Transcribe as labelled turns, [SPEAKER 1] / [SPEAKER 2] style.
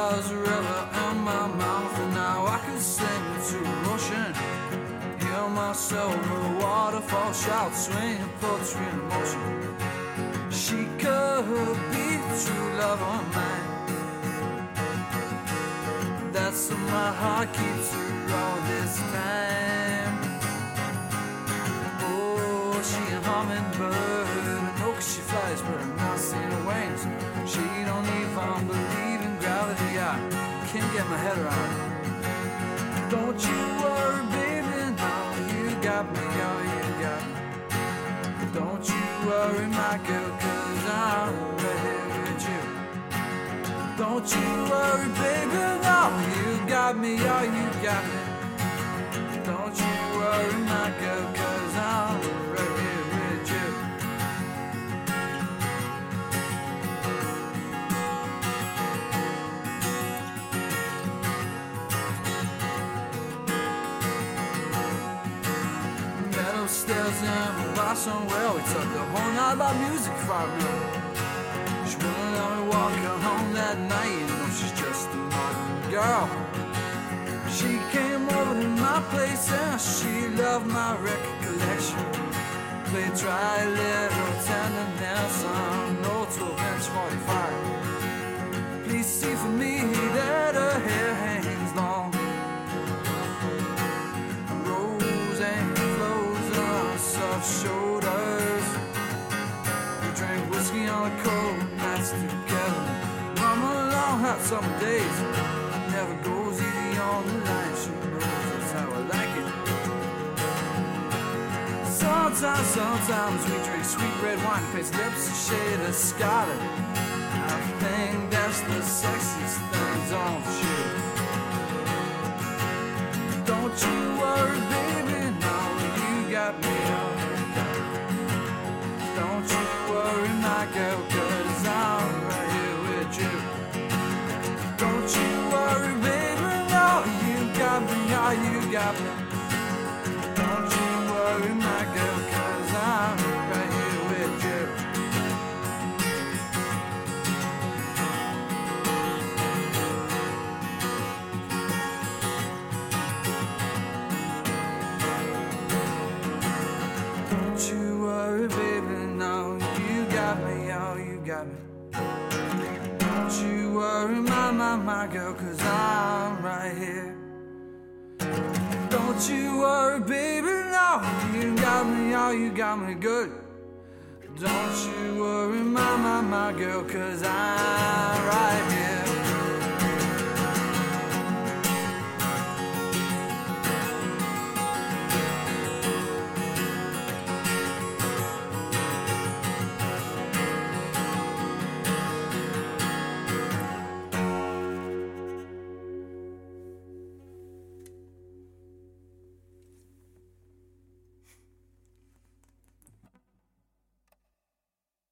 [SPEAKER 1] Was a river in my mouth, and now I can sing to Russian. Hear myself, a waterfall shout, swing poetry in motion. She could be true love or mine. That's what my heart keeps her all this time. Oh, she a hummingbird, and oak she flies, but I'm not seeing her wings. She don't even believe can't get my head around. Don't you worry, baby. Now you got me, oh, you got me. Don't you worry, my girl, cause I'm right here with you. Don't you worry, baby, no, you got me, oh, you got me. Don't you Stairs and bar somewhere. We talked the whole night about music for me. She wouldn't let me walk her home that night. You know she's just a modern girl. She came over to my place and she loved my record collection. Played dry little tenderness on no 12 inch 45. Please see for me on shoulders. We drank whiskey on the cold nights together. Mama long hot summer days. Never goes easy on the line. She knows that's how I like it. Sometimes, sometimes we drink sweet red wine, face lips a shade of scarlet. I think that's the sexiest things on you. Don't you oh, you got me. Don't you worry, my girl, cause I'm right here with you. Don't you worry, baby, no, you got me, oh, you got me. Don't you worry, my, my, my girl, cause I'm right here. Don't you worry, baby, no, you got me, oh, you got me good. Don't you worry, my, my, my girl, cause here.